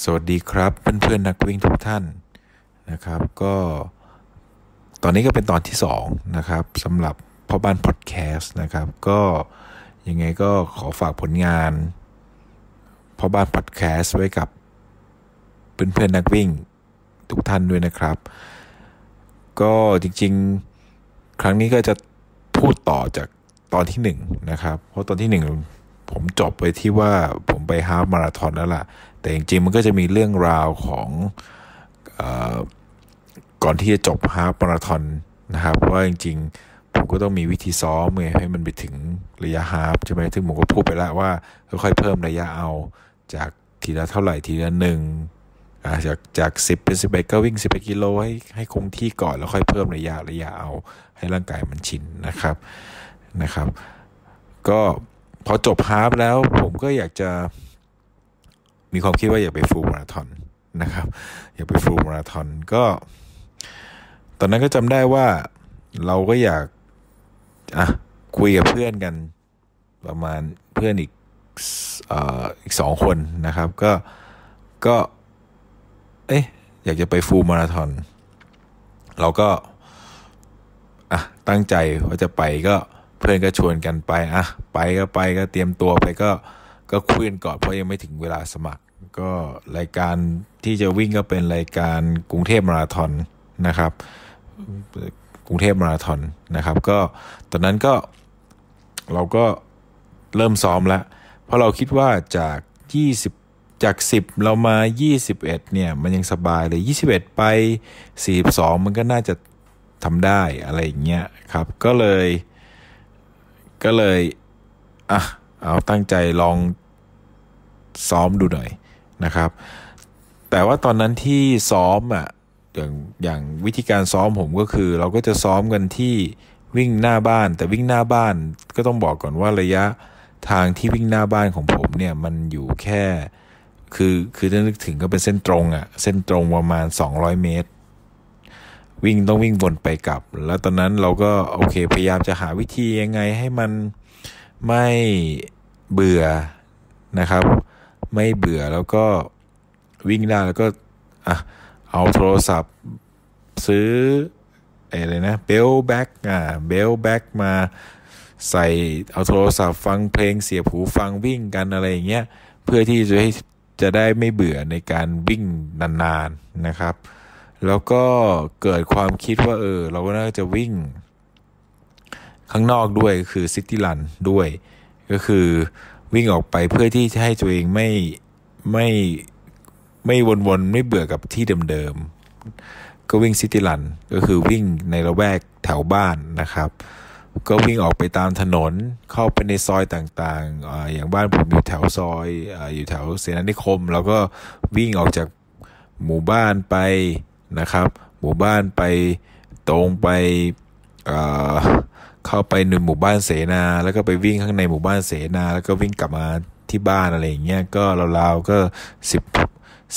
สวัสดีครับเพื่อนๆนักวิ่งทุกท่านนะครับ ก็ตอนนี้ก็เป็นตอนที่2นะครับสำหรับพ่อบ้านพอดแคสต์นะครับ ก็ยังไงก็ขอฝากผลงานพ่อบ้านพอดแคสต์ไว้กับเพื่อนๆนักวิ่งทุกท่านด้วยนะครับ ก็จริงๆครั้งนี้ก็จะพูดต่อจากตอนที่1นนะครับ เพราะตอนที่ 1 ผมจบไปที่ว่าผมไปฮาฟมาราธอนแล้วล่ะ แต่จริงๆมันก็จะมีเรื่องราวของอก่อนที่จะจบฮาฟมาราธอนนะครับว่าจริงๆ ผมก็ต้องมีวิธีซ้อมไงให้มันไปถึงระยะฮาฟใช่ไหมซึ่งผมก็พูดไปแล้วว่าค่อยๆเพิ่มระยะเอาจากทีละเท่าไหร่ทีละหนึ่งจากจากสิบเป็นสิบเอ็ดก็วิ่งสิบเอ็ดกิโลให้ให้คงที่ก่อนแล้วค่อยเพิ่มระยะระยะเอาให้ร่างกายมันชินนะครับนะครับ ก็พอจบฮาฟแล้วผมก็อยากจะ มีความคิดว่าอยากไปฟูลมาราธอนนะครับ อยากไปฟูลมาราธอนก็ ตอนนั้นก็จำได้ว่าเราก็อยากอะคุยกับเพื่อนกัน ประมาณเพื่อนอีกอีกสองคนนะครับ ก็ก็ เอ๊ะอยากจะไปฟูลมาราธอนเราก็อะตั้งใจว่าจะไปก็เพื่อนก็ชวนกันไปอะไปก็ไปก็เตรียมตัวไปก็ ก็คุยกันก่อนเพราะยังไม่ถึงเวลาสมัคร ก็รายการที่จะวิ่งก็เป็นรายการกรุงเทพมาราธอนนะครับ กรุงเทพมาราธอนนะครับ ก็ตอนนั้นก็เราก็เริ่มซ้อมแล้วเพราะเราคิดว่าจาก 20 จาก 10 เรามา 21 เนี่ย มันยังสบายเลย 21 ไป 42 มันก็น่าจะทำได้อะไรอย่างเงี้ยครับ ก็เลย ก็เลย อะ เอาตั้งใจลอง ซ้อมดูหน่อยนะครับ แต่ว่าตอนนั้นที่ซ้อมอะอย่างอย่างวิธีการซ้อมผมก็คือ เราก็จะซ้อมกันที่วิ่งหน้าบ้าน แต่วิ่งหน้าบ้านก็ต้องบอกก่อนว่าระยะทางที่วิ่งหน้าบ้านของผมเนี่ยมันอยู่แค่คือคือถ้านึกถึงก็เป็นเส้นตรงอะ่ะเส้นตรงประมาณ 200 เมตร วิ่งต้องวิ่งวนไปกลับ แล้วตอนนั้นเราก็โอเคพยายามจะหาวิธียังไงให้มันไม่เบื่อนะครับ ไม่เบื่อแล้วก็วิ่งได้แล้วก็อะเอาโทรศัพท์ซื้ออะไรนะ belt bag อ่า belt bag มาใส่เอาโทรศัพท์ฟังเพลงเสียบหูฟังวิ่งกันอะไรอย่างเงี้ยเพื่อที่จะให้จะได้ไม่เบื่อในการวิ่งนานๆนะครับ แล้วก็เกิดความคิดว่าเออเราก็น่าจะวิ่ง ข้างนอกด้วยคือ city run ด้วย ก็คือ วิ่งออกไปเพื่อที่จะให้ตัวเองไม่ไม่ไม่วนๆ ไม่เบื่อกับที่เดิมๆ ก็วิ่งซิตี้รันก็คือวิ่งในละแวกแถวบ้านนะครับ ก็วิ่งออกไปตามถนนเข้าไปในซอยต่างๆออย่างบ้านผมอยู่แถวซอยออยู่แถวเสนานิคม แล้วก็วิ่งออกจากหมู่บ้านไปนะครับ หมู่บ้านไปตรงไป เข้าไปในหมู่บ้านเสนา แล้วก็ไปวิ่งข้างในหมู่บ้านเสนา แล้วก็วิ่งกลับมาที่บ้านอะไรอย่างเงี้ยก็ราวๆก็สิบ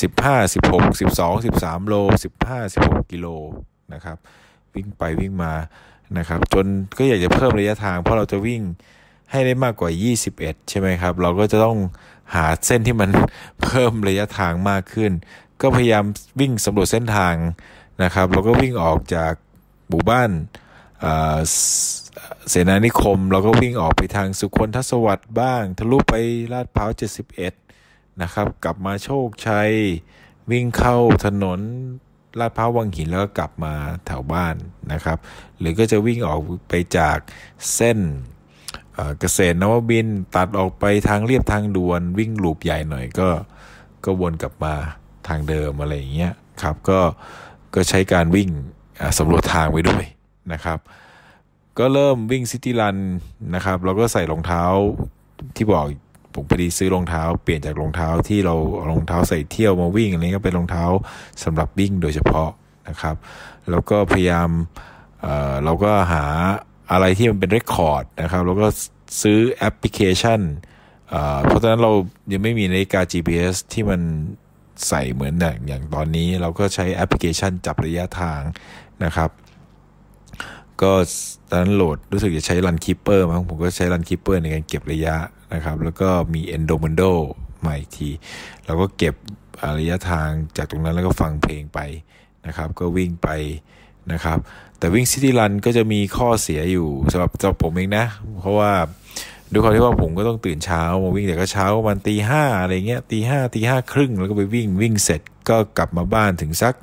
สิบห้าสิบหกสิบสองสิบสามโลสิบห้าสิบหกกิโลนะครับวิ่งไปวิ่งมานะครับ จนก็อยากจะเพิ่มระยะทาง เพราะเราจะวิ่งให้ได้มากกว่า 21 ใช่ไหมครับ เราก็จะต้องหาเส้นที่มันเพิ่มระยะทางมากขึ้น ก็พยายามวิ่งสำรวจเส้นทางนะครับ เราก็วิ่งออกจากหมู่บ้าน เสนานิคมเราก็วิ่งออกไปทางสุคนทศวรรษบ้าง ทะลุไปลาดพร้าว 71 นะครับ กลับมาโชคชัย วิ่งเข้าถนนลาดพร้าววังหินแล้วก็กลับมาแถวบ้านนะครับ หรือก็จะวิ่งออกไปจากเส้นเกษตรนวบินตัดออกไปทางเรียบทางด่วนวิ่งลูปใหญ่หน่อยก็ก็วนกลับมาทางเดิมอะไรอย่างเงี้ยครับก็ก็ใช้การวิ่งสำรวจทางไว้ด้วยนะครับ ก็เริ่มวิ่ง city run นะครับเราก็ใส่รองเท้าที่บอกผมพอดีซื้อรองเท้า เปลี่ยนจากรองเท้าที่เรารองเท้าใส่เที่ยวมาวิ่งอันนี้ก็เป็นรองเท้าสำหรับวิ่งโดยเฉพาะนะครับ แล้วก็พยายามเเราก็หาอะไรที่มันเป็น record นะครับ แล้วก็ซื้อแอปพลิเคชันเพราะฉะนั้นเรายังไม่มีนาฬิกา GPS ที่มันใส่เหมือนอย่างตอนนี้ เราก็ใช้แอปพลิเคชันจับระยะทางนะครับ ก็ตอนนั้นโหลดรู้สึกจะใช้ Run Keeper มั้งผมก็ใช้ Run Keeper ในการเก็บระยะนะครับ แล้วก็มี Endomondo ใหม่ที เราก็เก็บระยะทางจากตรงนั้นแล้วก็ฟังเพลงไปนะครับ ก็วิ่งไปนะครับ แต่วิ่งซิตี้รันก็จะมีข้อเสียอยู่สำหรับสำหรับผมเองนะ เพราะว่าด้วยความที่ว่าผมก็ต้องตื่นเช้ามาวิ่งแต่ก็เช้ามันตีห้าอะไรเงี้ยตีห้าตีห้าครึ่งแล้วก็ไปวิ่งวิ่งเสร็จก็กลับมาบ้านถึงสัก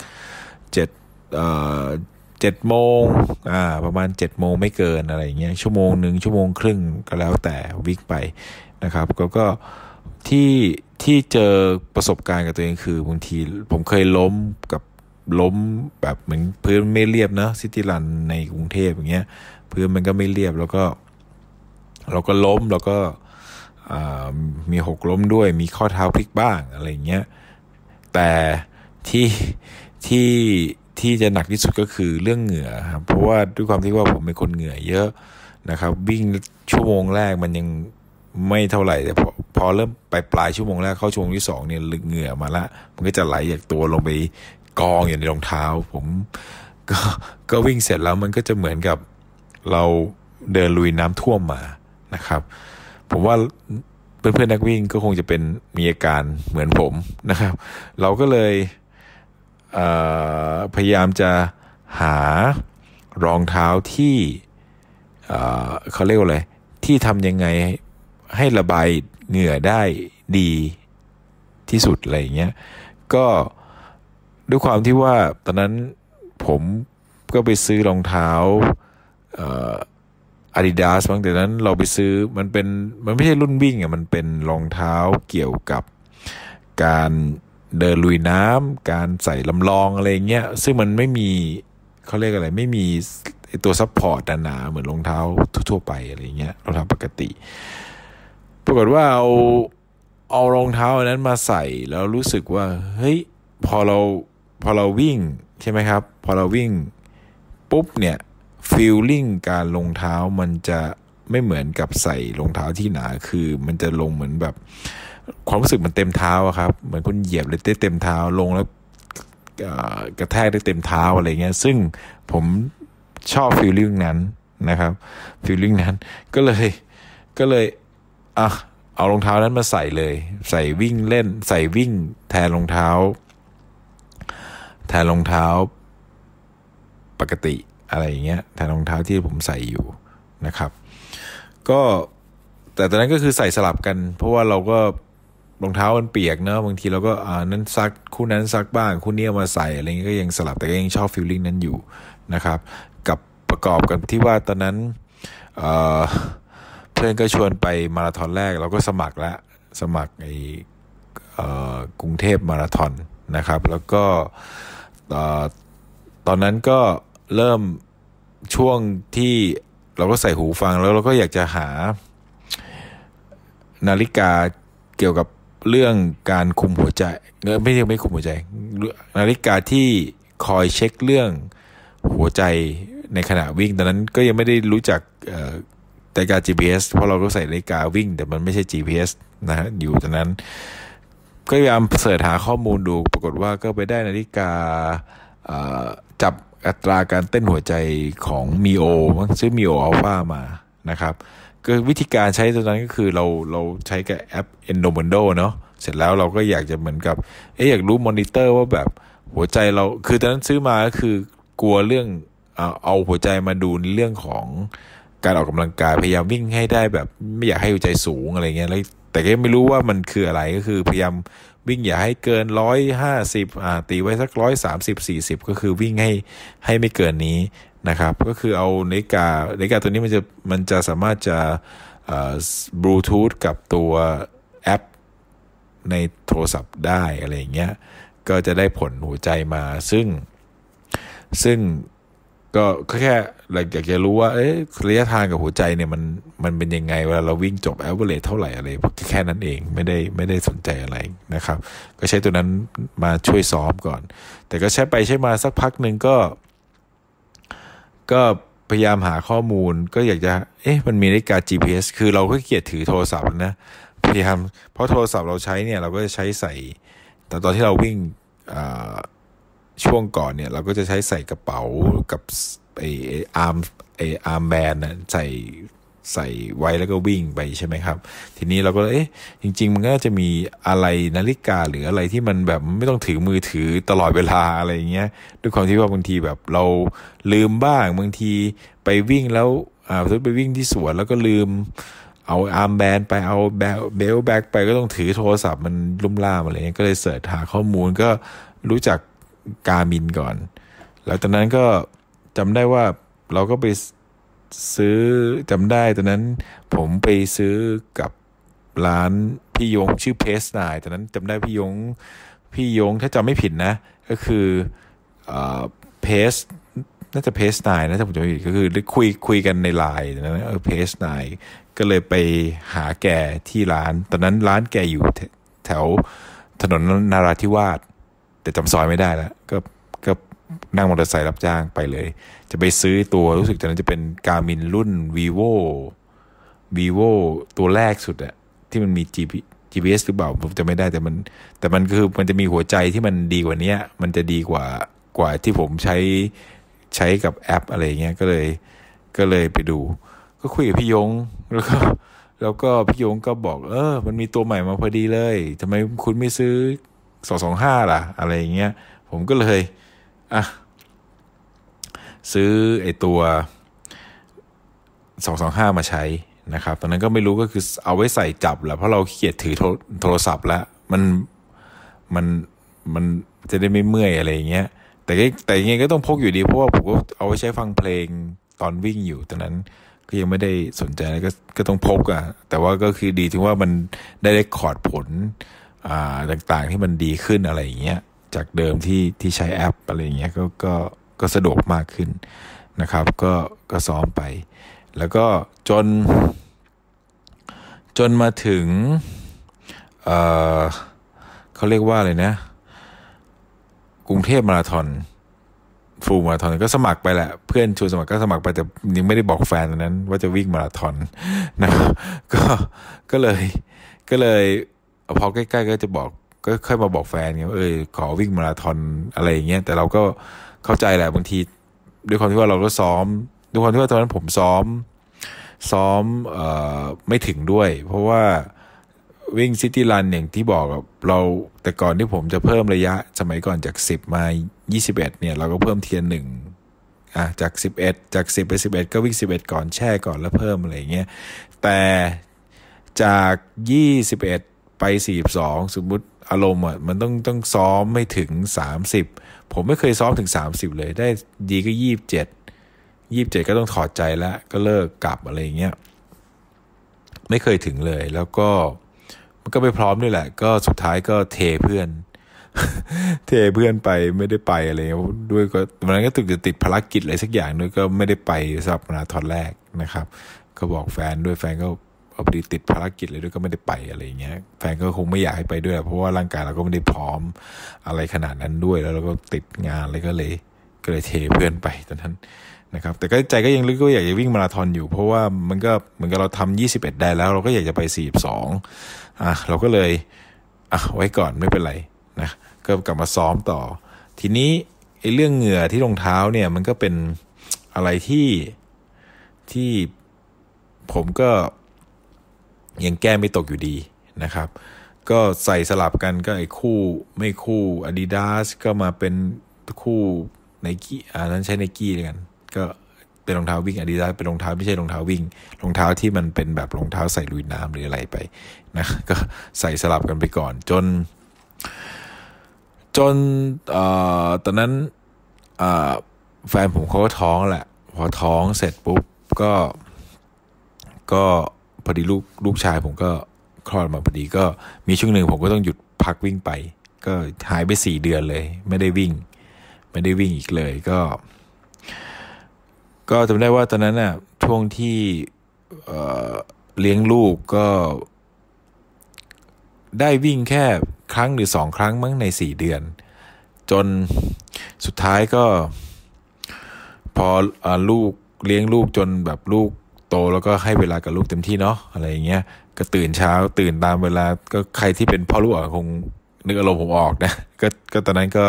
เจ็ดเอ่อ เจ็ดโมงอ่าประมาณเจ็ดโมงไม่เกินอะไรเงี้ยชั่วโมงหนึ่งชั่วโมงครึ่งก็แล้วแต่วิ่งไปนะครับ ก็ก็ที่ที่เจอประสบการณ์กับตัวเองคือบางทีผมเคยล้มกับล้มแบบเหมือนพื้นไม่เรียบนะซิตี้รันในกรุงเทพอย่างเงี้ยพื้นมันก็ไม่เรียบแล้วก็ เราก็ล้มแล้วก็มีหกล้มด้วย มีข้อเท้าพลิกบ้างอะไรเงี้ยแต่ที่ที่ ที่จะหนักที่สุดก็คือเรื่องเหงื่อครับเพราะว่าด้วยความที่ว่าผมเป็นคนเหงื่อเยอะนะครับ วิ่งชั่วโมงแรกมันยังไม่เท่าไหร่แต่พอพอเริ่มไปปลายชั่วโมงแรกเข้าชั่วโมงที่สองเนี่ยลึกเหงื่อมาละมันก็จะไหลจากตัวลงไปกองอยู่ในรองเท้า ผมก็ก็วิ่งเสร็จแล้วมันก็จะเหมือนกับเราเดินลุยน้ำท่วมมานะครับ ผมว่าเพื่อนๆนักวิ่งก็คงจะเป็นมีอาการเหมือนผมนะครับ เราก็เลย พยายามจะหารองเท้าที่เขาเรียกว่าอะไรที่ทำยังไงให้ระบายเหงื่อได้ดีที่สุดอะไรอย่างเงี้ยก็ด้วยความที่ว่าตอนนั้นผมก็ไปซื้อรองเท้าอาดิดาสบางแต่นั้นเราไปซื้อมันเป็นมันไม่ใช่รุ่นวิ่งอะมันเป็นรองเท้าเกี่ยวกับการ เดินลุยน้ำการใส่ลำลองอะไรเงี้ยซึ่งมันไม่มีเขาเรียกอะไรไม่มีตัว support หนาเหมือนรองเท้าทั่วไปอะไรเงี้ยรองเท้าปกติ ปรากฏว่าเอาเอารองเท้าอันนั้นมาใส่แล้วรู้สึกว่าเฮ้ยพอเราพอเราวิ่งใช่ไหมครับ พอเราวิ่งปุ๊บเนี่ยฟีลลิ่งการลงเท้ามันจะไม่เหมือนกับใส่รองเท้าที่หนาคือมันจะลงเหมือนแบบ ความรู้สึกมันเต็มเท้าครับ เหมือนคุณเหยียบเลยเต็มเท้าลงแล้วกระแทกได้เต็มเท้าอะไรเงี้ย ซึ่งผมชอบฟีลลิ่งนั้นนะครับฟีลลิ่งนั้นก็เลยก็เลยอะเอารองเท้านั้นมาใส่เลย ใส่วิ่งเล่น ใส่วิ่งแทนรองเท้า แทนรองเท้าปกติอะไรอย่างเงี้ยแทนรองเท้าที่ผมใส่อยู่นะครับ ก็แต่ตอนนั้นก็คือใส่สลับกัน เพราะว่าเราก็ รองเท้ามันเปียกเนาะบางทีเราก็อ่านั้นซักคู่นั้นซักบ้างคู่นี้มาใส่อะไรเงี้ยก็ยังสลับแต่ก็ยังชอบฟิลลิ่งนั้นอยู่นะครับ กับประกอบกันที่ว่าตอนนั้นเเพื่อนก็ชวนไปมาราธอนแรกเราก็สมัครแล้วสมัครไอกรุงเทพมาราธอนนะครับ แล้วก็ตอนนั้นก็เริ่มช่วงที่เราก็ใส่หูฟังแล้วเราก็อยากจะหานาฬิกาเกี่ยวกับ เรื่องการคุมหัวใจไม่ใช่ไม่คุมหัวใจ นาฬิกาที่คอยเช็คเรื่องหัวใจในขณะวิ่งตอนนั้นก็ยังไม่ได้รู้จักนาฬิกา GPS เพราะเราก็ใส่นาฬิกาวิ่ง แต่มันไม่ใช่ GPS นะฮะอยู่ตอนนั้น ก็พยายามเสิร์ชหาข้อมูลดูปรากฏว่าก็ไปได้นาฬิกาจับอัตราการเต้นหัวใจของมีโอซื้อมีโออัลฟามานะครับ ก็วิธีการใช้ตัวนั้นก็คือเราเราใช้กับแอป Endomondo เนาะเสร็จแล้วเราก็อยากจะเหมือนกับเอ๊อยากรู้มอนิเตอร์ว่าแบบหัวใจเราคือตอนนั้นซื้อมาก็คือกลัวเรื่องเอาหัวใจมาดูในเรื่องของการออกกำลังกายพยายามวิ่งให้ได้แบบไม่อยากให้หัวใจสูงอะไรเงี้ยแล้วแต่ก็ไม่รู้ว่ามันคืออะไรก็คือพยายามวิ่งอย่าให้เกินร้อยห้าสิบอ่าตีไว้สักร้อยสามสิบสี่สิบก็คือวิ่งให้ให้ไม่เกินนี้ นะครับก็คือเอานาฬิกานาฬิกาตัวนี้มันจะมันจะสามารถจะบลูทูธกับตัวแอปในโทรศัพท์ได้อะไรอย่างเงี้ยก็จะได้ผลหัวใจมาซึ่ง ซึ่งก็แค่อยากจะรู้ว่าเอ๊ะระยะทางกับหัวใจเนี่ยมันมันเป็นยังไงเวลาเราวิ่งจบแอลเวอร์เรเท่าไหร่อะไรแค่นั้นเองไม่ได้ไม่ได้สนใจอะไรนะครับ ก็ใช้ตัวนั้นมาช่วยซ้อมก่อน แต่ก็ใช้ไปใช้มาสักพักหนึ่งก็ ก็พยายามหาข้อมูลก็อยากจะ เอ๊ะ มันมีนาฬิกา GPS คือเราก็เกียดถือโทรศัพท์นะ พยายาม เพราะโทรศัพท์เราใช้เนี่ย เราก็จะใช้ใส่ แต่ตอนที่เราวิ่งช่วงก่อนเนี่ย เราก็จะใช้ใส่กระเป๋ากับไออาร์มไออาร์มแบนนะใส่ ใส่ไว้แล้วก็วิ่งไปใช่ไหมครับ ทีนี้เราก็เอ๊ะจริง ๆ มันก็จะมีอะไรนาฬิกาหรืออะไรที่มันแบบไม่ต้องถือมือถือตลอดเวลาอะไรเงี้ยด้วยความที่ว่าบางทีแบบเราลืมบ้างบางทีไปวิ่งแล้วอ่าไปวิ่งที่สวนแล้วก็ลืมเอา armband ไปเอา belt bag ไปก็ต้องถือโทรศัพท์มันรุ่มร่ามอะไรเงี้ยก็เลย search หาข้อมูลก็รู้จัก Garmin ก่อน แล้วตอนนั้นก็จำได้ว่าเราก็ไป ซื้อจำได้ตอนนั้นผมไปซื้อกับร้านพี่ยงชื่อเพสไนตอนนั้นจำได้พี่ยงพี่ยงถ้าจำไม่ผิดนะ ก็คือเพสน่าจะเพสไนนะถ้าผมจำไม่ผิดก็คือคุยคุยกันในไลน์นะเออเพสไนก็เลยไปหาแกที่ร้าน ตอนนั้นร้านแกอยู่แถวถนนนาราธิวาสแต่จำซอยไม่ได้แล้วก็ นั่งมอเตอร์ไซค์รับจ้างไปเลย จะไปซื้อตัวรู้สึกตอนนั้นจะเป็นการมินรุ่น vivo vivo ตัวแรกสุดอะที่มันมี GP GPS หรือเปล่าผมจะไม่ได้แต่มัน แต่มันคือมันจะมีหัวใจที่มันดีกว่านี้มันจะดีกว่ากว่าที่ผมใช้ใช้กับแอปอะไรเงี้ยก็เลยก็เลยไปดู ก็คุยกับพี่ยงแล้วก็แล้วก็พี่ยงก็บอก เออ มันมีตัวใหม่มาพอดีเลยทำไมคุณไม่ซื้อสองสองห้าล่ะ อะไรเงี้ยผมก็เลย อะซื้อไอตัวสองสองห้ามาใช้นะครับ ตอนนั้นก็ไม่รู้ก็คือเอาไว้ใส่จับแหละเพราะเราเกียดถือโทรศัพท์แล้วมันมันมันจะได้ไม่เมื่อยอะไรอย่างเงี้ย แต่แต่ยังไงก็ต้องพกอยู่ดีเพราะว่าผมก็เอาไว้ใช้ฟังเพลงตอนวิ่งอยู่ ตอนนั้นก็ยังไม่ได้สนใจก็ก็ต้องพกอะแต่ว่าก็คือดีถึงว่ามันได้ได้คอร์ดผลอ่าต่างๆที่มันดีขึ้นอะไรอย่างเงี้ย จากเดิมที่ที่ใช้แอปอะไรอย่างเงี้ยก็ก็ก็สะดวกมากขึ้นนะครับ ก็ก็ซ้อมไป แล้วก็จน จนมาถึงเเขาเรียกว่าอะไรนะ กรุงเทพมาราธอนฟูมาราธอนก็สมัครไปแหละ เพื่อนชวนสมัครก็สมัครไปแต่ยังไม่ได้บอกแฟนตอนนั้น ว่าจะวิ่งมาราธอนนะครับก็ก็เลยก็เลยพอใกล้ๆก็จะบอก ก็ค่อยมาบอกแฟนไงว่าเออขอวิ่งมาราธอนอะไรอย่างเงี้ยแต่เราก็เข้าใจแหละบางที ด้วยความที่ว่าเราก็ซ้อม ด้วยความที่ว่าตอนนั้นผมซ้อม ซ้อมเอ่อไม่ถึงด้วย เพราะว่าวิ่งซิตี้รันอย่างที่บอกเราแต่ก่อนที่ผมจะเพิ่มระยะสมัยก่อนจาก 10 มา 21 เนี่ย เราก็เพิ่มเทียนหนึ่งอะจาก 11 จาก 10 ไป 11 ก็วิ่ง 11 ก่อนแช่ก่อนแล้วเพิ่มอะไรเงี้ยแต่จาก 21 ไป 42 สมมุติ อารมณ์อะมันต้องต้องซ้อมไม่ถึง 30 ผมไม่เคยซ้อมถึง 30 เลย ได้ดีก็ 27 27 ก็ต้องถอดใจแล้วก็เลิกกลับอะไรเงี้ยไม่เคยถึงเลย แล้วก็มันก็ไปพร้อมด้วยแหละ ก็สุดท้ายก็เทเพื่อน เทเพื่อนไปไม่ได้ไปอะไรด้วยก็วันนั้นก็ตึกจะติดภารกิจอะไรสักอย่างด้วยก็ไม่ได้ไปสำหรับมาราธอนแรกนะครับ ก็บอกแฟนด้วยแฟนก็ พอดีติดภารกิจเลยด้วยก็ไม่ได้ไปอะไรเงี้ยแฟนก็คงไม่อยากให้ไปด้วย เพราะว่าร่างกายเราก็ไม่ได้พร้อมอะไรขนาดนั้นด้วย แล้วเราก็ติดงานเลยก็เลยก็เลยเทเพื่อนไปตอนนั้นนะครับแต่ก็ใจก็ยังลึกก็อยากจะวิ่งมาราธอนอยู่ เพราะว่ามันก็เหมือนกับเราทำยี่สิบเอ็ดได้แล้ว เราก็อยากจะไปสี่สองอะเราก็เลยอะไว้ก่อนไม่เป็นไรนะก็กลับมาซ้อมต่อ ทีนี้ไอ้เรื่องเหงื่อที่รองเท้าเนี่ยมันก็เป็นอะไรที่ที่ผมก็ ยังแก้ไม่ตกอยู่ดีนะครับ ก็ใส่สลับกันก็ไอ้คู่ไม่คู่ Adidas ก็มาเป็นคู่ไนกี้อ่านั้นใช้ไนกี้กัน ก็เป็นรองเท้าวิ่ง Adidas เป็นรองเท้าไม่ใช่รองเท้าวิ่ง รองเท้าที่มันเป็นแบบรองเท้าใส่ลุยน้ำหรืออะไรไปนะก็ใส่สลับกันไปก่อน จน จนอตอนนั้นแฟนผมเขาก็ท้องแหละ พอท้องเสร็จปุ๊บก็ก็ พอดีลูกลูกชายผมก็คลอดมาพอดีก็มีช่วงหนึ่งผมก็ต้องหยุดพักวิ่งไป ก็หายไปสี่เดือนเลย ไม่ได้วิ่ง ไม่ได้วิ่งอีกเลยก็ ก็จำได้ว่าตอนนั้นน่ะช่วงที่เเลี้ยงลูกก็ ได้วิ่งแค่ครั้งหรือสองครั้งมั้งในสี่เดือน จนสุดท้ายก็ พออลูกเลี้ยงลูกจนแบบลูก โตแล้วก็ให้เวลากับลูกเต็มที่เนาะอะไรอย่างเงี้ยก็ตื่นเช้าตื่นตามเวลาก็ใครที่เป็นพ่อลูกคงนึกอารมณ์ผมออกนะก็ก็ตอนนั้นก็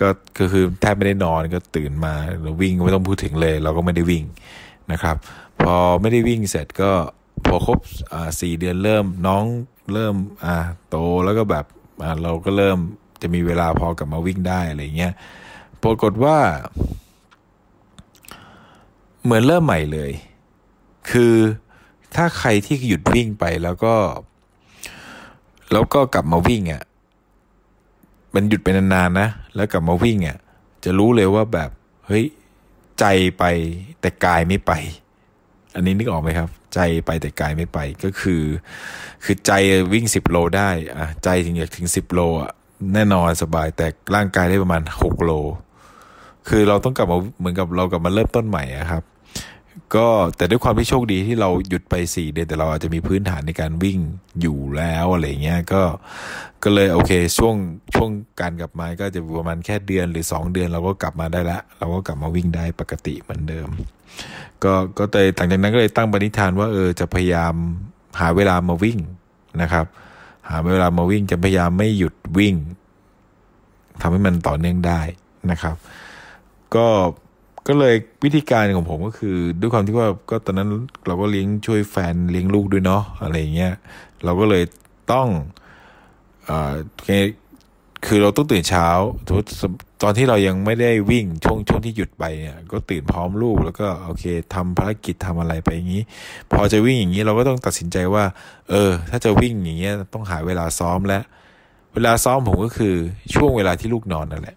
ก็ก็คือแทบไม่ได้นอนก็ตื่นมาเราวิ่งไม่ต้องพูดถึงเลย เราก็ไม่ได้วิ่งนะครับ พอไม่ได้วิ่งเสร็จก็พอครบอ่าสี่เดือนเริ่มน้องเริ่มอ่าโตแล้วก็แบบอ่าเราก็เริ่มจะมีเวลาพอกลับมาวิ่งได้อะไรเงี้ยปรากฏว่า เหมือนเริ่มใหม่เลย คือถ้าใครที่หยุดวิ่งไปแล้วก็ แล้วก็กลับมาวิ่งอะ่ะ มันหยุดไปนานๆนะ แล้วกลับมาวิ่งอะ่ะ จะรู้เลยว่าแบบ เฮ้ย ใจไปแต่กายไม่ไป อันนี้นึกออกไหมครับ ใจไปแต่กายไม่ไป ก็คือ คือใจวิ่งสิบโลได้อะใจถึงอยากถึงสิบโลอะแน่นอนสบายแต่ร่างกายได้ประมาณหกโล คือเราต้องกลับมาเหมือนกับเรากลับมาเริ่มต้นใหม่อะครับ ก็แต่ด้วยความที่โชคดีที่เราหยุดไปสี่เดือนแต่เราอาจจะมีพื้นฐานในการวิ่งอยู่แล้วอะไรเงี้ยก็ก็เลยโอเคช่วงช่วงการกลับมาก็จะประมาณแค่เดือนหรือสองเดือนเราก็กลับมาได้ละเราก็กลับมาวิ่งได้ปกติเหมือนเดิม ก็ก็เลยหลังจากนั้นก็เลยตั้งปณิธานว่าเออจะพยายามหาเวลามาวิ่งนะครับ หาเวลามาวิ่งจะพยายามไม่หยุดวิ่งทำให้มันต่อเนื่องได้นะครับ ก็ ก็เลยวิธีการของผมก็คือ ด้วยความที่ว่าก็ตอนนั้นเราก็เลี้ยงช่วยแฟนเลี้ยงลูกด้วยเนาะอะไรเงี้ยเราก็เลยต้องอ่าคือเราต้องตื่นเช้าตอนที่เรายังไม่ได้วิ่งช่วงช่วงที่หยุดไปเนี่ยก็ตื่นพร้อมลูกแล้วก็โอเคทำภารกิจทำอะไรไปอย่างนี้ พอจะวิ่งอย่างนี้เราก็ต้องตัดสินใจว่า เออ ถ้าจะวิ่งอย่างเงี้ยต้องหาเวลาซ้อมแล้วเวลาซ้อมผมก็คือช่วงเวลาที่ลูกนอนนั่นแหละ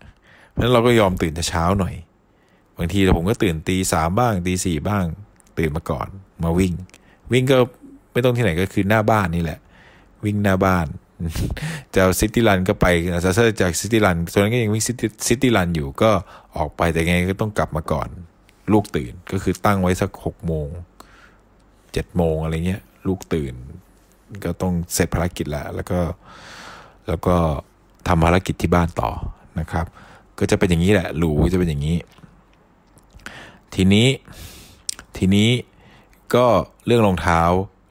เพราะฉะนั้นเราก็ยอมตื่นแต่เช้าหน่อย บางทีผมก็ตื่นตีสามบ้างตีสี่บ้าง ตื่นมาก่อน มาวิ่ง วิ่งก็ไม่ต้องที่ไหนก็คือหน้าบ้านนี่แหละ วิ่งหน้าบ้านจะซิตี้รันก็ไปจะจากซิตี้รันส่วนนั้นก็ยังวิ่งซิตี้รันอยู่ก็ออกไปแต่ไงก็ต้องกลับมาก่อน ลูกตื่นก็คือตั้งไว้สักหกโมงเจ็ดโมงอะไรเงี้ย ลูกตื่น ก็ต้องเสร็จภารกิจแล้ว แล้วก็แล้วก็ทำภารกิจที่บ้านต่อนะครับ ก็จะเป็นอย่างนี้แหละ loop จะเป็นอย่างนี้ ทีนี้ทีนี้ก็เรื่องรองเท้า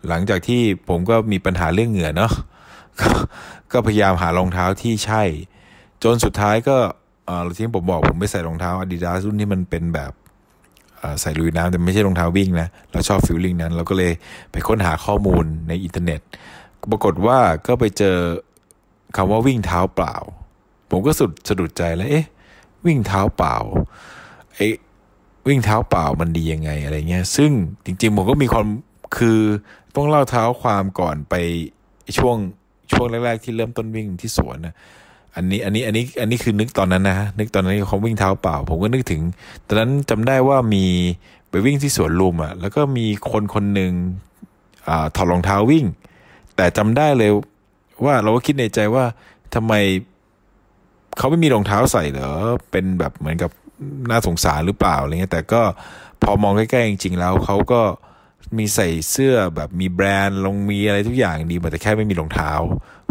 หลังจากที่ผมก็มีปัญหาเรื่องเหงื่อเนาะก็พยายามหารองเท้าที่ใช่ จนสุดท้ายก็เออที่ผมบอกผมไปใส่รองเท้า Adidas รุ่นที่มันเป็นแบบใส่ลุยน้ำแต่ไม่ใช่รองเท้าวิ่งนะเราชอบ feeling นั้น เราก็เลยไปค้นหาข้อมูลในอินเทอร์เน็ต ปรากฏว่าก็ไปเจอคำว่าวิ่งเท้าเปล่า ผมก็สุดสะดุดใจแล้วเอ๊ะวิ่งเท้าเปล่าไอ วิ่งเท้าเปล่ามันดียังไงอะไรเงี้ย ซึ่งจริงๆผมก็มีความคือต้องเล่าเท้าความก่อนไปช่วงช่วงแรกๆที่เริ่มต้นวิ่งที่สวนนะอันนี้อันนี้อันนี้อันนี้คือนึกตอนนั้นนะนึกตอนนั้นเขาวิ่งเท้าเปล่า ผมก็นึกถึง ตอนนั้นจำได้ว่ามีไปวิ่งที่สวนลุมอะ แล้วก็มีคนคนหนึ่งอถอดรองเท้าวิ่ง แต่จำได้เลยว่าเราก็คิดในใจว่าทำไมเขาไม่มีรองเท้าใส่เหรอเป็นแบบเหมือนกับ น่าสงสารหรือเปล่าอะไรเงี้ยแต่ก็พอมองใกล้ๆจริงๆแล้วเขาก็มีใส่เสื้อแบบมีแบรนด์ลงมีอะไรทุกอย่างดีแต่แค่ไม่มีรองเท้า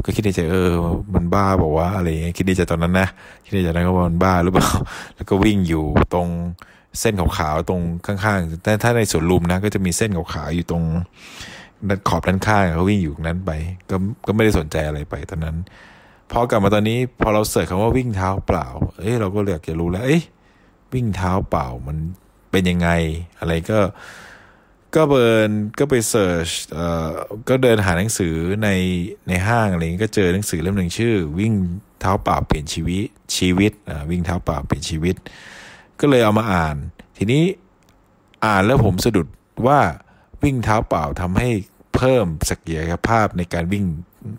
ก็คิดในใจเออ มันบ้าบอกว่าอะไรเงี้ยคิดในใจตอนนั้นนะคิดในใจนั้นก็ว่ามันบ้าหรือเปล่าแล้วก็วิ่งอยู่ตรงเส้นขาวๆตรงข้างๆแต่ถ้าในสวนลุมนะ ก็จะมีเส้นขาวๆอยู่ตรงขอบด้านข้างเขาวิ่งอยู่นั้นไป ก็ก็ไม่ได้สนใจอะไรไปตอนนั้นพอกลับมาตอนนี้พอเราเสิร์ชคำว่าวิ่งเท้าเปล่า เอ้ยเราก็อยากจะรู้แล้ว เอ้ย วิ่งเท้าเปล่ามันเป็นยังไง อะไรก็ก็เบิร์นก็ไปเสิร์ชเอ่อก็เดินหาหนังสือในในห้างอะไรงี้ก็เจอหนังสือเล่มหนึ่งชื่อ วิ่งเท้าเปล่าเปลี่ยนชีวิตชีวิตอ่าวิ่งเท้าเปล่าเปลี่ยนชีวิต ก็เลยเอามาอ่าน ทีนี้อ่านแล้วผมสะดุดว่าวิ่งเท้าเปล่าทำให้เพิ่มศักยภาพในการวิ่ง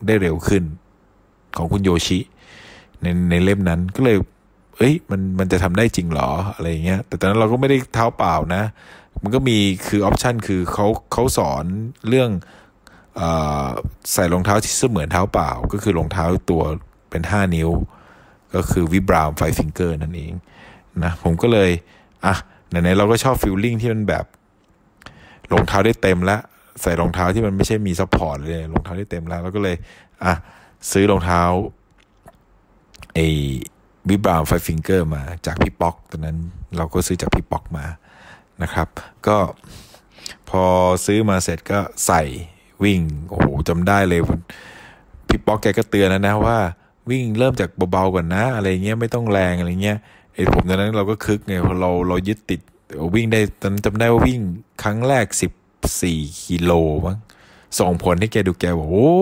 ได้เร็วขึ้น ของคุณโยชิ ในในเล่มนั้นก็เลย เอ้ยมันมันจะทำได้จริงหรออะไรเงี้ยแต่ตอนนั้นเราก็ไม่ได้เท้าเปล่านะ มันก็มีคือออปชันคือเขาเขาสอนเรื่องอใส่รองเท้าที่เสมือนเท้าเปล่า ก็คือรองเท้าตัวเป็น 5 นิ้ว ก็คือ Vibram FiveFingers นั่นเองนะผมก็เลย อะไหนๆเราก็ชอบ feeling ที่มันแบบรองเท้าได้เต็มแล้วใส่รองเท้าที่มันไม่ใช่มี support เลยรองเท้าได้เต็มแล้วเราก็เลย อะซื้อรองเท้าไอ Vibram FiveFingers มาจากพี่ป๊อกตอนนั้นเราก็ซื้อจากพี่ป๊อกมานะครับ ก็พอซื้อมาเสร็จก็ใส่วิ่ง โอ้โหจำได้เลยพี่ป๊อกแกก็เตือนแล้วนะว่า วิ่งเริ่มจากเบาๆก่อนนะ อะไรเงี้ยไม่ต้องแรงอะไรเงี้ยไอผมตอนนั้นเราก็คึกไงพอเราเรายึดติดวิ่งได้ตอนจำได้ว่าวิ่งครั้งแรกสิบสี่กิโลมั้งส่งผลให้แกดูแกบอกโอ้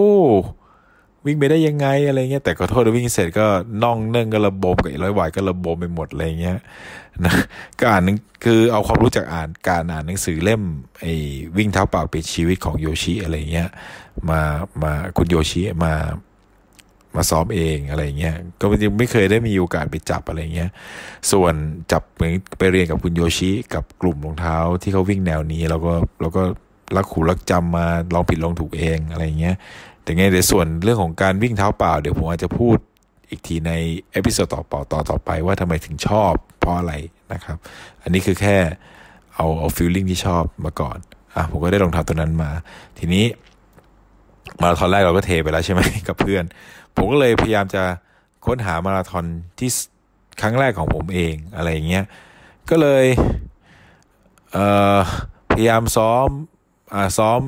วิ่งไปได้ยังไงอะไรเงี้ยแต่ขอโทษวิ่งเสร็จก็น่องเนื่งก็ระบมกับร้อยวายก็ระบมไปหมดอะไรเงี้ยนะก็อ่านคือเอาความรู้จากอ่านการอ่านหนังสือเล่มไอ้วิ่งเท้าเปล่าเป็นชีวิตของโยชิอะไรเงี้ยมามาคุณโยชิมามาซ้อมเองอะไรเงี้ย ก็ยังไม่เคยได้มีโอกาสไปจับอะไรเงี้ย ส่วนจับเหมือนไปเรียนกับคุณโยชิกับกลุ่มรองเท้าที่เขาวิ่งแนวนี้เราก็เราก็รักขู่รักจำมาลองผิดลองถูกเองอะไรเงี้ย แต่ไงในส่วนเรื่องของการวิ่งเท้าเปล่า เดี๋ยวผมอาจจะพูดอีกทีใน episode ต่อต่อต่อต่อไปว่าทำไมถึงชอบเพราะอะไรนะครับ อันนี้คือแค่เอาเอา feeling ที่ชอบมาก่อนอะผมก็ได้รองเท้าตัวนั้นมา ทีนี้มาราธอนแรกเราก็เทไปแล้วใช่ไหมกับเพื่อน ผมก็เลยพยายามจะค้นหามาราธอนที่ครั้งแรกของผมเองอะไรอย่างเงี้ยก็เลยเพยายามซ้อมอ่าซ้อม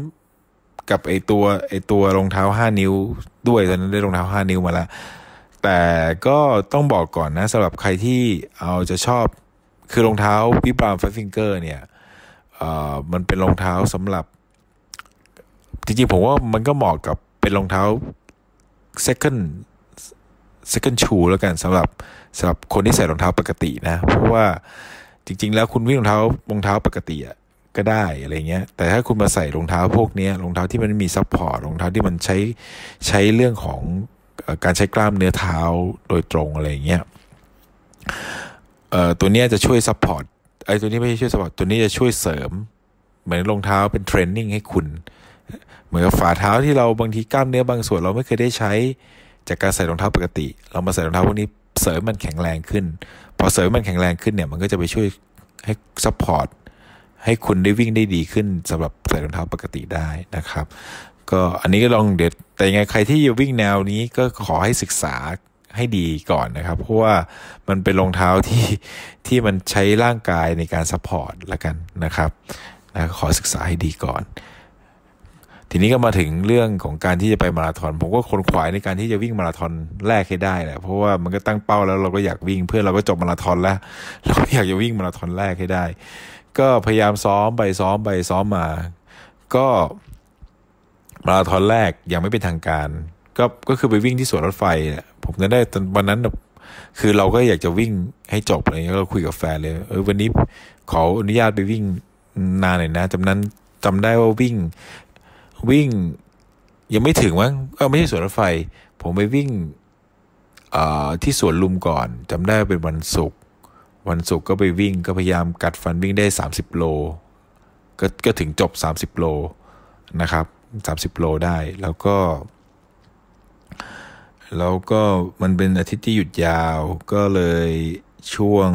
กับไอตัวไอตัวรองเท้าห้านิ้วด้วยตอนนั้นได้รองเท้าห้านิ้วมาแล้วแต่ก็ต้องบอกก่อนนะสำหรับใครที่เอาจะชอบคือรองเท้าวิบรามไฟฟิงเกอร์เนี่ยเอ่อมันเป็นรองเท้าสำหรับ จริงๆ ผมว่ามันก็เหมาะกับเป็นรองเท้า second second shoe แล้วกันสำหรับสำหรับคนที่ใส่รองเท้าปกตินะ เพราะว่าจริง ๆ แล้วคุณวิ่งรองเท้ารองเท้าปกติอะ ก็ได้อะไรเงี้ย แต่ถ้าคุณมาใส่รองเท้าพวกนี้รองเท้าที่มันมี support รองเท้าที่มันใช้ใช้เรื่องของการใช้กล้ามเนื้อเท้าโดยตรงอะไรเงี้ยตัวนี้จะช่วย support ไอ้ตัวนี้ไม่ใช่ช่วย support ตัวนี้จะช่วยเสริม เหมือนรองเท้าเป็น training ให้คุณ เหมือนกับฝ่าเท้าที่เราบางทีกล้ามเนื้อบางส่วนเราไม่เคยได้ใช้จากการใส่รองเท้าปกติ เรามาใส่รองเท้าพวกนี้เสริมมันแข็งแรงขึ้น พอเสริมมันแข็งแรงขึ้นเนี่ยมันก็จะไปช่วยให้ support ให้คุณได้วิ่งได้ดีขึ้นสำหรับใส่รองเท้าปกติได้นะครับ ก็อันนี้ก็ลองเด็ดแต่ยังไงใครที่จะวิ่งแนวนี้ก็ขอให้ศึกษาให้ดีก่อนนะครับ เพราะว่ามันเป็นรองเท้าที่ที่มันใช้ร่างกายในการ support ละกันนะครับนะขอศึกษาให้ดีก่อน ทีนี้ก็มาถึงเรื่องของการที่จะไปมาราธอนผมก็ขวนขวายในการที่จะวิ่งมาราธอนแรกให้ได้แหละเพราะว่ามันก็ตั้งเป้าแล้วเราก็อยากวิ่งเพื่อนเราก็จบมาราธอนแล้ว เราก็อยากจะวิ่งมาราธอนแรกให้ได้ ก็พยายามซ้อมไปซ้อมไปซ้อมมา ก็มาราธอนแรกยังไม่เป็นทางการ ก็ก็คือไปวิ่งที่สวนรถไฟผมจะได้ตอนวันนั้นคือเราก็อยากจะวิ่งให้จบอะไรเงี้ยเราคุยกับแฟนเลยเออวันนี้ขออนุญาตไปวิ่งนานหน่อยนะจำนั้นจำได้ว่าวิ่งวิ่ง ยังไม่ถึงมั้งเออไม่ใช่สวนรถไฟ ผมไปวิ่งที่สวนลุมก่อนจำได้เป็นวันศุกร์ วันศุกร์ก็ไปวิ่งก็พยายามกัดฟันวิ่งได้ 30 โลก็ก็ถึงจบ 30 โลนะครับ 30 โลได้ แล้วก็ แล้วก็มันเป็นอาทิตย์ที่หยุดยาว ก็เลยช่วง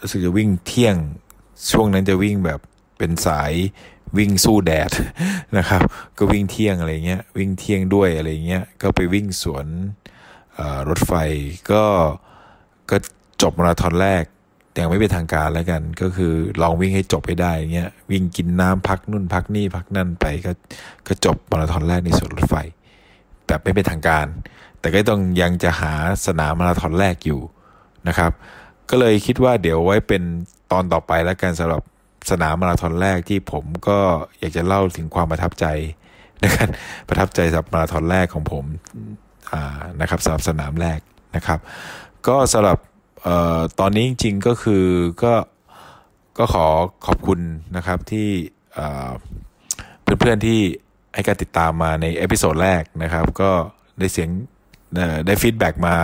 รู้สึกจะวิ่งเที่ยง ช่วงนั้นจะวิ่งแบบเป็นสายวิ่งสู้แดดนะครับ ก็วิ่งเที่ยงอะไรเงี้ย วิ่งเที่ยงด้วยอะไรเงี้ย ก็ไปวิ่งสวนรถไฟก็ ก็จบมาราธอนแรกยังไม่เป็นทางการแล้วกัน ก็คือลองวิ่งให้จบให้ได้เงี้ยวิ่งกินน้ำพักนู่นพักนี่พักนั่นไปก็ก็จบมาราธอนแรกในสวนรถไฟ แบบไม่เป็นทางการ แต่ก็ต้องยังจะหาสนามมาราธอนแรกอยู่นะครับ ก็เลยคิดว่าเดี๋ยวไว้เป็นตอนต่อไปแล้วกันสำหรับสนามมาราธอนแรกที่ผมก็อยากจะเล่าถึงความประทับใจนะครับประทับใจสำหรับมาราธอนแรกของผมนะครับสำหรับสนามแรกนะครับ ก็สำหรับออตอนนี้จริงๆก็คือก็ก็ขอขอบคุณนะครับที่เพื่อนๆที่ให้การติดตามมาใน episode แรกนะครับ ก็ได้เสียงได้ฟีดแบ็กมา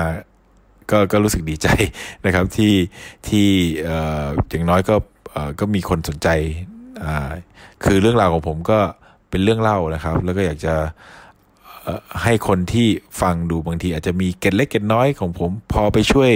ก็ก็รู้สึกดีใจนะครับที่ที่อย่างน้อยก็ก็มีคนสนใจคือเรื่องราวของผมก็เป็นเรื่องเล่านะครับ แล้วก็อยากจะ ให้คนที่ฟังดูบางที อาจจะมีเกตเล็กเกตน้อยของผม พอไปช่วย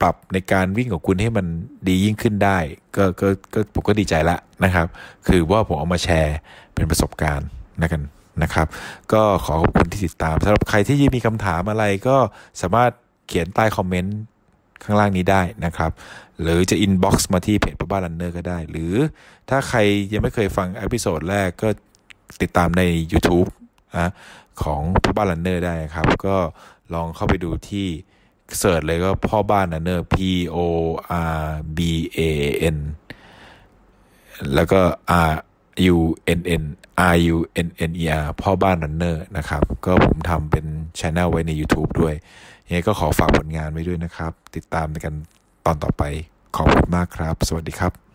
ปรับในการวิ่งของคุณให้มันดียิ่งขึ้นได้ ก็ก็ก็ผมก็ดีใจละนะครับ คือว่าผมเอามาแชร์เป็นประสบการณ์นะกันนะครับ ก็ขอขอบคุณที่ติดตามสำหรับใครที่มีคำถามอะไรก็สามารถเขียนใต้ comment ข้างล่างนี้ได้นะครับ หรือจะ inbox มาที่เพจพ่อบ้านรันเนอร์ก็ได้ หรือถ้าใครยังไม่เคยฟัง episode แรกก็ติดตามใน YouTube นะ ของพ่อบ้านรันเนอร์ได้ครับ ก็ลองเข้าไปดูที่ search เลยก็พ่อบ้านรันเนอร์ P O R B A N แล้วก็ R U N N R U N N E R พ่อบ้านรันเนอร์นะครับ ก็ผมทำเป็นช anel ไว้ใน YouTube ด้วยยังไงก็ขอฝากผลงานไว้ด้วยนะครับ ติดตามกันตอนต่อไปขอบคุณมากครับ สวัสดีครับ